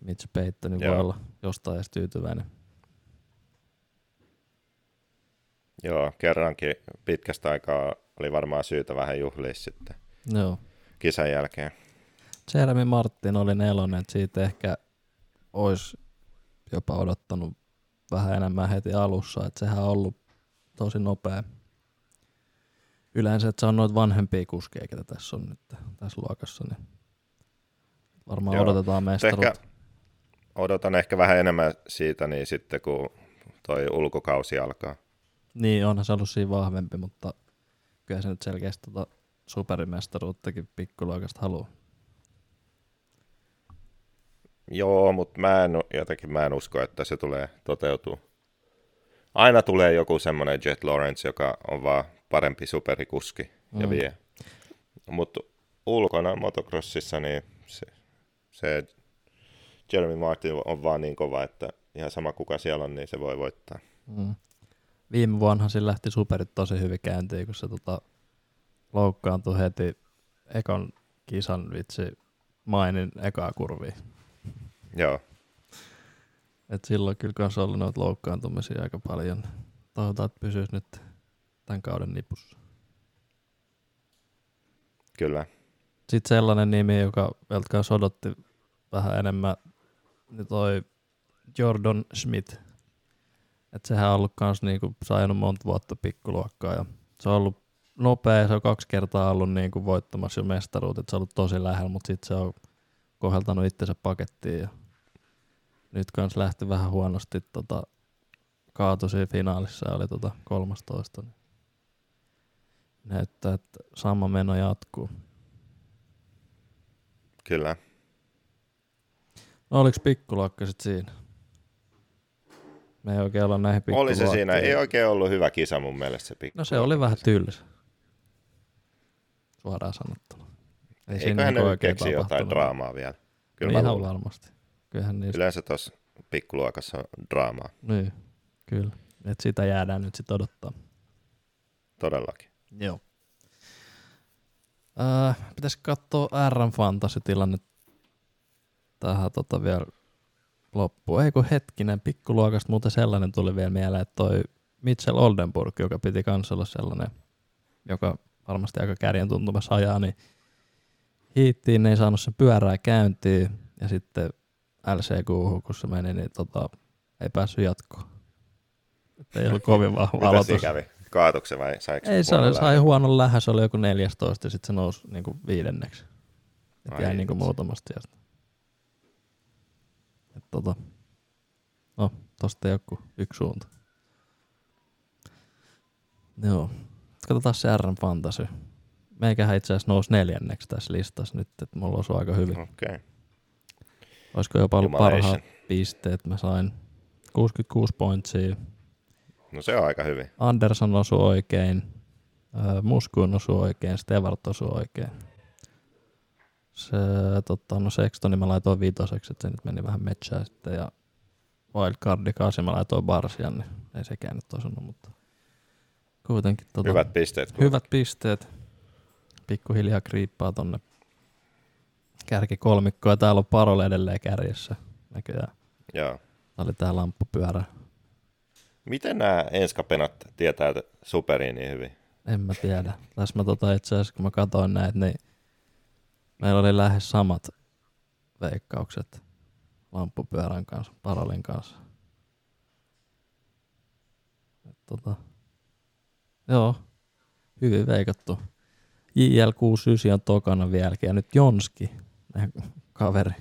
S1: Mitch Payton
S2: Joo.
S1: voi olla jostain edes tyytyväinen.
S2: Joo, kerrankin pitkästä aikaa oli varmaan syytä vähän juhlia sitten
S1: Joo.
S2: kisan jälkeen.
S1: Jeremy Martin oli nelonen, että siitä ehkä olisi jopa odottanut vähän enemmän heti alussa, että sehän on ollut tosi nopea. Yleensä, että se on noita vanhempia kuskeja, ketä tässä on nyt tässä luokassa, niin varmaan
S2: Joo.
S1: Odotetaan
S2: Mutta ehkä,
S1: mestaruutta.
S2: odotan ehkä vähän enemmän siitä niin sitten, kun toi ulkokausi alkaa.
S1: Niin, onhan se ollut siinä vahvempi, mutta kyllä se nyt selkeästi tota superimestaruuttakin pikkuluokasta haluaa.
S2: Joo, mutta mä en, jotenkin mä en usko, että se tulee toteutuu. Aina tulee joku semmoinen Jet Lawrence, joka on vaan parempi superikuski ja
S1: Mm.
S2: vie. Mutta ulkona motocrossissa niin se, se Jeremy Martin on vaan niin kova, että ihan sama kuka siellä on, niin se voi voittaa.
S1: Mm. Viime vuonna sillä lähti superit tosi hyvin käyntiin, kun se tota, loukkaantui heti ekan kisan vitsi mainin ekaa kurviin.
S2: Joo,
S1: Et silloin kyllä kans ollut noita loukkaantumisia aika paljon. Toivotaan, että pysyisi nyt tämän kauden nipussa.
S2: kyllä.
S1: Sitten sellainen nimi, joka meiltä kanssa odotti vähän enemmän, niin toi Jordan Schmidt. Et sehän on ollut kans niinku saanut monta vuotta pikkuluokkaa ja se on ollut nopea ja se on kaksi kertaa ollut niinku voittamassa jo mestaruut, että se on ollut tosi lähellä, mutta sitten se on koheltanut itsensä pakettiin ja nyt kans lähti vähän huonosti tota, kaatui siinä finaalissa ja oli tota 13. Niin näyttää, että sama meno jatkuu.
S2: Kyllä.
S1: No oliks pikkuluokka sit siinä? Me ei oikein olla näihin
S2: Oli se siinä. Ei oikein ollut hyvä kisa mun mielestä se pikku.
S1: No se oli vähän tylsä. Suoraan sanottuna. Ei
S2: Eiköhän ne
S1: niinku oikein
S2: keksi jotain draamaa vielä. Kyllä
S1: no ihan
S2: luulen.
S1: varmasti. Kyllähän niistä,
S2: Yleensä tuossa pikkuluokassa on draamaa,
S1: niin, kyllä. Et sitä jäädään nyt sit odottaa.
S2: todellakin.
S1: Joo. Äh, pitäisi katsoa RM Fantasy-tilanne tähän tota vielä loppuun. Ei kun hetkinen, pikkuluokasta muuten sellainen tuli vielä mieleen, että toi Mitchell Oldenburg, joka piti kans olla sellainen, joka varmasti aika kärjen tuntumassa ajaa, niin hiittiin, ne ei saanut sen pyörää käyntiin ja sitten LCQ, kun se meni, niin tota, ei päässyt jatkoon. Ei ollut [LAUGHS] kovin vahva
S2: Mitä
S1: aloitus.
S2: kävi? Kaatuiko se vai saiko
S1: Ei se oli, sai huonon lähön, se oli joku 14 ja sitten se nousi niinku viidenneksi. Et
S2: Ai
S1: jäi niinku muutamasta sijasta. Et tota, no, tosta joku yksi suunta. Joo. Katsotaan se RM Fantasy. Meikähän itse asiassa nousi neljänneksi tässä listassa nyt, että mulla osui aika hyvin.
S2: Okei. Okay.
S1: Olisiko jopa ollut parhaat pisteet. Mä sain 66 pointsia.
S2: No se on aika hyvin.
S1: Anderson osui oikein, äh, Muskuun osui oikein, Stevart osui oikein. Se, tota, no Sextoni mä laitoin viitoseksi, että se nyt meni vähän metsään sitten ja Wildcardi 8 mä laitoin Barsian, niin ei sekään nyt osunut, mutta kuitenkin tota,
S2: Hyvät pisteet.
S1: hyvät pisteet. Pikkuhiljaa kriippaa tonne kärki kolmikkoa. Täällä on Parole edelleen kärjessä näköjään.
S2: Joo.
S1: Tää oli tää lamppupyörä.
S2: Miten nämä enskapenat tietää superiin niin hyvin?
S1: En mä tiedä. Tässä mä tota itse asiassa, kun mä katsoin näitä, niin meillä oli lähes samat veikkaukset lamppupyörän kanssa, parolin kanssa. Et tota, joo, hyvin veikattu. JL69 on tokana vieläkin ja nyt Jonski, kaveri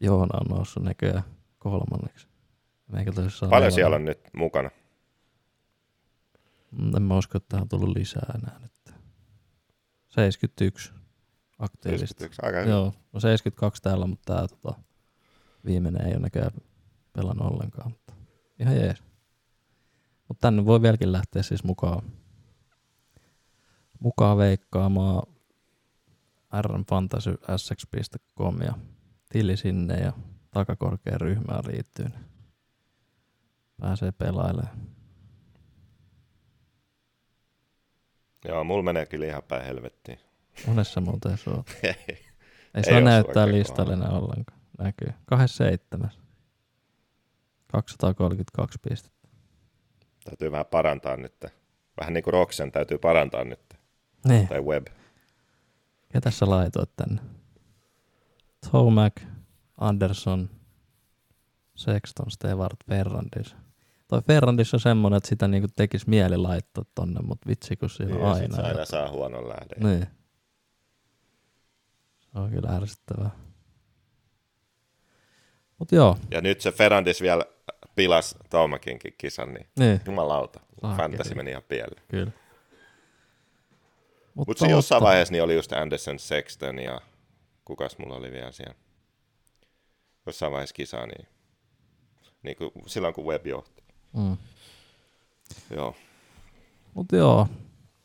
S1: Joona on noussut näköjään kolmanneksi.
S2: Paljon siellä on nyt mukana?
S1: Mm, En mä usko, että tähän on tullut lisää enää nyt. 71 aktiivista.
S2: 71, aika.
S1: Joo, no 72 täällä, mutta tää tota, viimeinen ei ole näköjään pelannut ollenkaan. Mutta ihan jees. Mutta tänne voi vieläkin lähteä siis mukaan, mukaan veikkaamaan rmfantasy.sx.com ja tili sinne ja takakorkean ryhmään liittyy. niin Pääsee pelailemaan.
S2: Joo, mulla menee kyllä ihan päin helvettiin.
S1: Monessa muuten se on.
S2: Ei.
S1: Ei saa näyttää listalle enää ollenkaan. Näkyy. 27. 232 pistettä.
S2: Täytyy vähän parantaa nyt. Vähän niin kuin Roxen täytyy parantaa nyt.
S1: Niin.
S2: Tai Web.
S1: Ketä sä laitoit tänne? Tomac, Anderson, Sexton, Stewart, Ferrandis. Toi Ferrandis on semmonen, että sitä niinku tekis mieli laittaa tonne, mutta vitsi kun siinä on
S2: sit
S1: aina.
S2: se aina saa huonon lähden.
S1: Niin. Se on kyllä ärsyttävää. Mut joo,
S2: Ja nyt se Ferrandis vielä pilas Taumakinkin kisan, niin
S1: niin,
S2: jumalauta. Fantasy meni ihan pieleen.
S1: kyllä.
S2: Mutta siinä jossain vaiheessa niin oli just Anderson, Sexton ja kukas mulla oli vielä siellä. Jossain vaiheessa kisaa, niin, niin kuin silloin kun Web johti.
S1: Mm.
S2: Joo.
S1: Mut joo,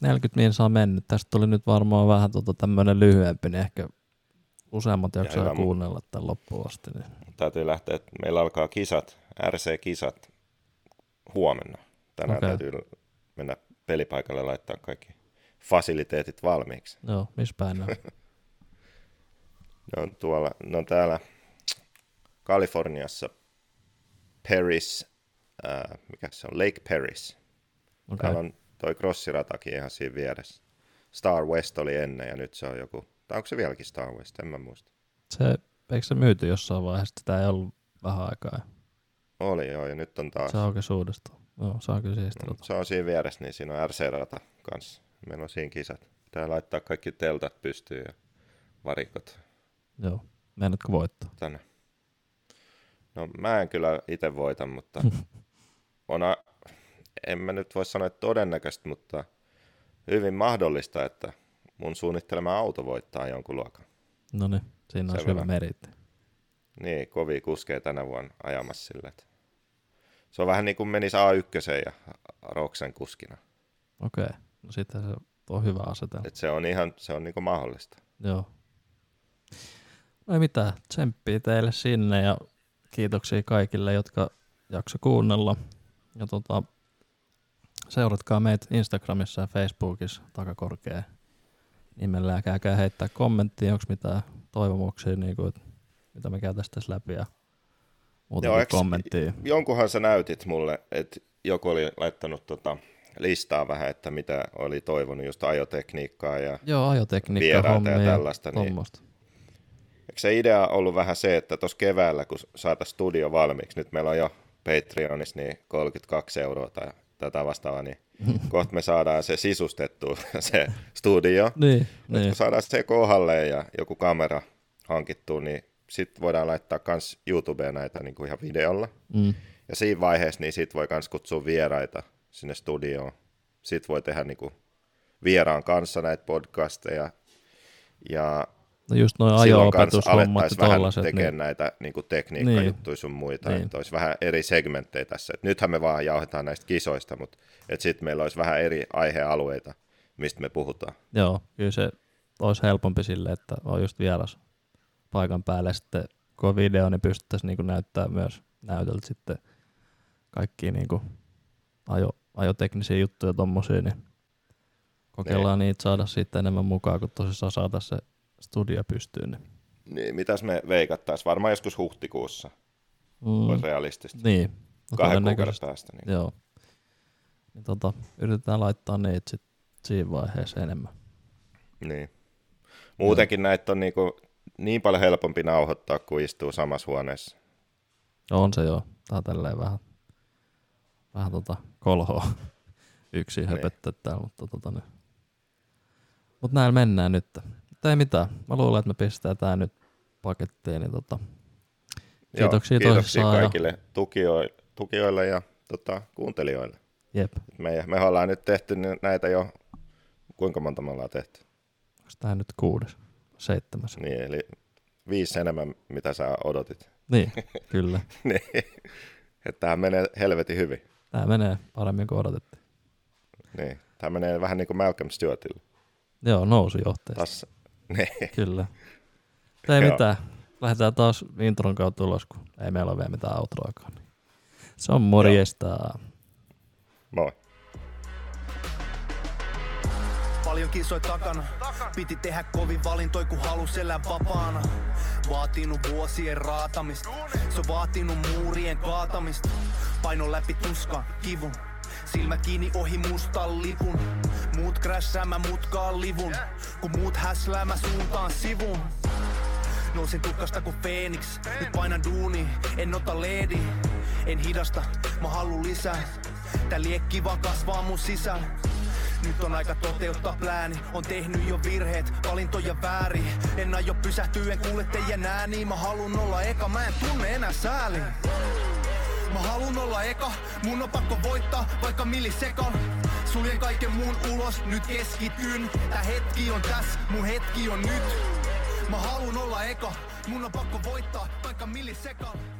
S1: 40 min saa mennyt. Tästä tuli nyt varmaan vähän tota tämmönen lyhyempi, niin ehkä useammat
S2: hyvä mu-
S1: kuunnella tämän loppuun asti. Niin.
S2: Täytyy lähteä, että meillä alkaa kisat, RC-kisat huomenna. Tänään okay. täytyy mennä pelipaikalle ja laittaa kaikki fasiliteetit valmiiksi.
S1: Joo, missä päin ne on? [LAUGHS]
S2: Ne on, tuolla, ne on täällä Kaliforniassa Paris, ää, mikä se on, Lake Paris. Okay.
S1: Okay.
S2: Täällä on toi crossiratakin ihan siinä vieressä. Star West oli ennen ja nyt se on joku, tai onko se vieläkin Star West, en mä muista.
S1: Se, eikö se myyty jossain vaiheessa? Sitä ei ollut vähän aikaa.
S2: Oli joo, ja nyt on taas.
S1: Se aukesi uudestaan. Joo, se on kyllä siistiä.
S2: No, se on siinä vieressä, niin siinä on RC-rata kanssa. Meillä on siinä kisat. Pitää laittaa kaikki teltat pystyyn ja varikot
S1: Joo. Meinaatko voittaa?
S2: tänne. No mä en kyllä itse voita, mutta [LAUGHS] on, a- en mä nyt voi sanoa, että todennäköistä, mutta hyvin mahdollista, että mun suunnittelema auto voittaa jonkun luokan.
S1: No niin, siinä on hyvä meritti.
S2: Niin, kovia kuskeja tänä vuonna ajamassa sille. että Se on vähän niin kuin menisi A1 ja Roksen kuskina.
S1: Okei, okay. No sitten se on hyvä asetelma.
S2: Et se on ihan se on niin kuin mahdollista.
S1: Joo. No ei mitään, tsemppiä teille sinne ja kiitoksia kaikille, jotka jakso kuunnella. Ja tota, seuratkaa meitä Instagramissa ja Facebookissa takakorkea nimellä ja käykää heittää kommenttia, onko mitään toivomuksia, niin kuin, mitä me käytäisiin tässä läpi ja muuta kommenttia.
S2: Jonkunhan sä näytit mulle, että joku oli laittanut tota listaa vähän, että mitä oli toivonut, just ajotekniikkaa ja
S1: Joo, ajotekniikka,
S2: vieraita ja
S1: hommia
S2: tällaista, niin-. Eikö se idea ollut vähän se, että tuossa keväällä, kun saataisiin studio valmiiksi, nyt meillä on jo Patreonissa niin 32 euroa tai tätä vastaavaa, niin [LAUGHS] kohta me saadaan se sisustettua, [LAUGHS] se studio.
S1: Niin,
S2: Nyt
S1: niin.
S2: kun saadaan se kohdalle ja joku kamera hankittua, niin sitten voidaan laittaa myös YouTubeen näitä niin kuin ihan videolla.
S1: Mm.
S2: Ja siinä vaiheessa niin sit voi myös kutsua vieraita sinne studioon. Sitten voi tehdä niin kuin vieraan kanssa näitä podcasteja. Ja
S1: No just noin ajo-opetushommat ja tollaset.
S2: tekemään
S1: Niin,
S2: näitä niin kuin tekniikkajuttuja sun muita.
S1: Niin.
S2: Että olisi vähän eri segmenttejä tässä. Et nythän me vaan jauhetaan näistä kisoista, mutta sitten meillä olisi vähän eri aihealueita, mistä me puhutaan.
S1: joo, kyllä se olisi helpompi sille, että on just vieras paikan päälle. Sitten kun on video, niin pystyttäisiin niinku näyttää myös näytöltä sitten kaikkia niinku ajo, ajoteknisiä juttuja tommosia, niin kokeillaan niitä saada siitä enemmän mukaan, kun tosissaan saada se studio pystyyn. Niin.
S2: Niin, mitäs me veikattaisiin? Varmaan joskus huhtikuussa
S1: Mm,
S2: olisi realistista.
S1: niin. No
S2: Kahden kuukauden päästä. Niin.
S1: Joo. Niin tota, yritetään laittaa niitä sit siinä vaiheessa enemmän.
S2: Niin. Muutenkin näitä on niinku niin paljon helpompi nauhoittaa, kuin istuu samassa huoneessa.
S1: On se joo. Tää on tälleen vähän, vähän tota kolhoa [LAUGHS] yksin
S2: Niin.
S1: höpöttää täällä, mutta tota nyt. Mut näin mennään nyt. Mutta ei mitään. Mä luulen, että me pistää tää nyt pakettiin. Niin tota, Kiitoksia
S2: Joo, kiitoksia
S1: tosissaan ja-
S2: kaikille tukijoille, tukijoille ja tota, kuuntelijoille.
S1: jep.
S2: Me, me ollaan nyt tehty näitä jo, kuinka monta me ollaan tehty?
S1: Onko tää nyt kuudes? Seitsemäs.
S2: Niin, eli viisi enemmän, mitä sä odotit.
S1: Niin, [LAUGHS] kyllä.
S2: niin, että tämä menee helvetin hyvin.
S1: Tää menee paremmin kuin odotettiin.
S2: Niin, tämä menee vähän niin kuin Malcolm Stewartille.
S1: Joo, nousu johteessa.
S2: Taas, [LAUGHS] niin,
S1: Kyllä. Ei mitään. Lähdetään taas intron kautta ulos, kun ei meillä ole vielä mitään outroakaan. Se on morjesta.
S2: moi.
S3: Paljon kisoi takana, piti tehdä kovin valintoi kun halus elää vapaana. Vaatinut vuosien raatamista, se on vaatinut muurien kaatamista. Paino läpi tuskan, kivun, Silmä kiinni ohi mustan lipun. Muut krässää, mä mutkaan livun. Kun muut häslää, mä suuntaan sivun. Nousin tukkasta kuin Phoenix Nyt painan duuni, en ota leedi. En hidasta, mä haluun lisää. Tää liekki vaan kasvaa mun sisällä nyt on aika toteuttaa plääni. On tehnyt jo virheet, valintoja väärin. En aio pysähtyä, en kuule teidän ääni Mä halun olla eka, mä en tunne enää sääli Mä halun olla eka, mun on pakko voittaa vaikka millisekan Suljen kaiken muun ulos, nyt keskityn. Tää hetki on tässä, mun hetki on nyt. Mä halun olla eka, mun on pakko voittaa vaikka millisekan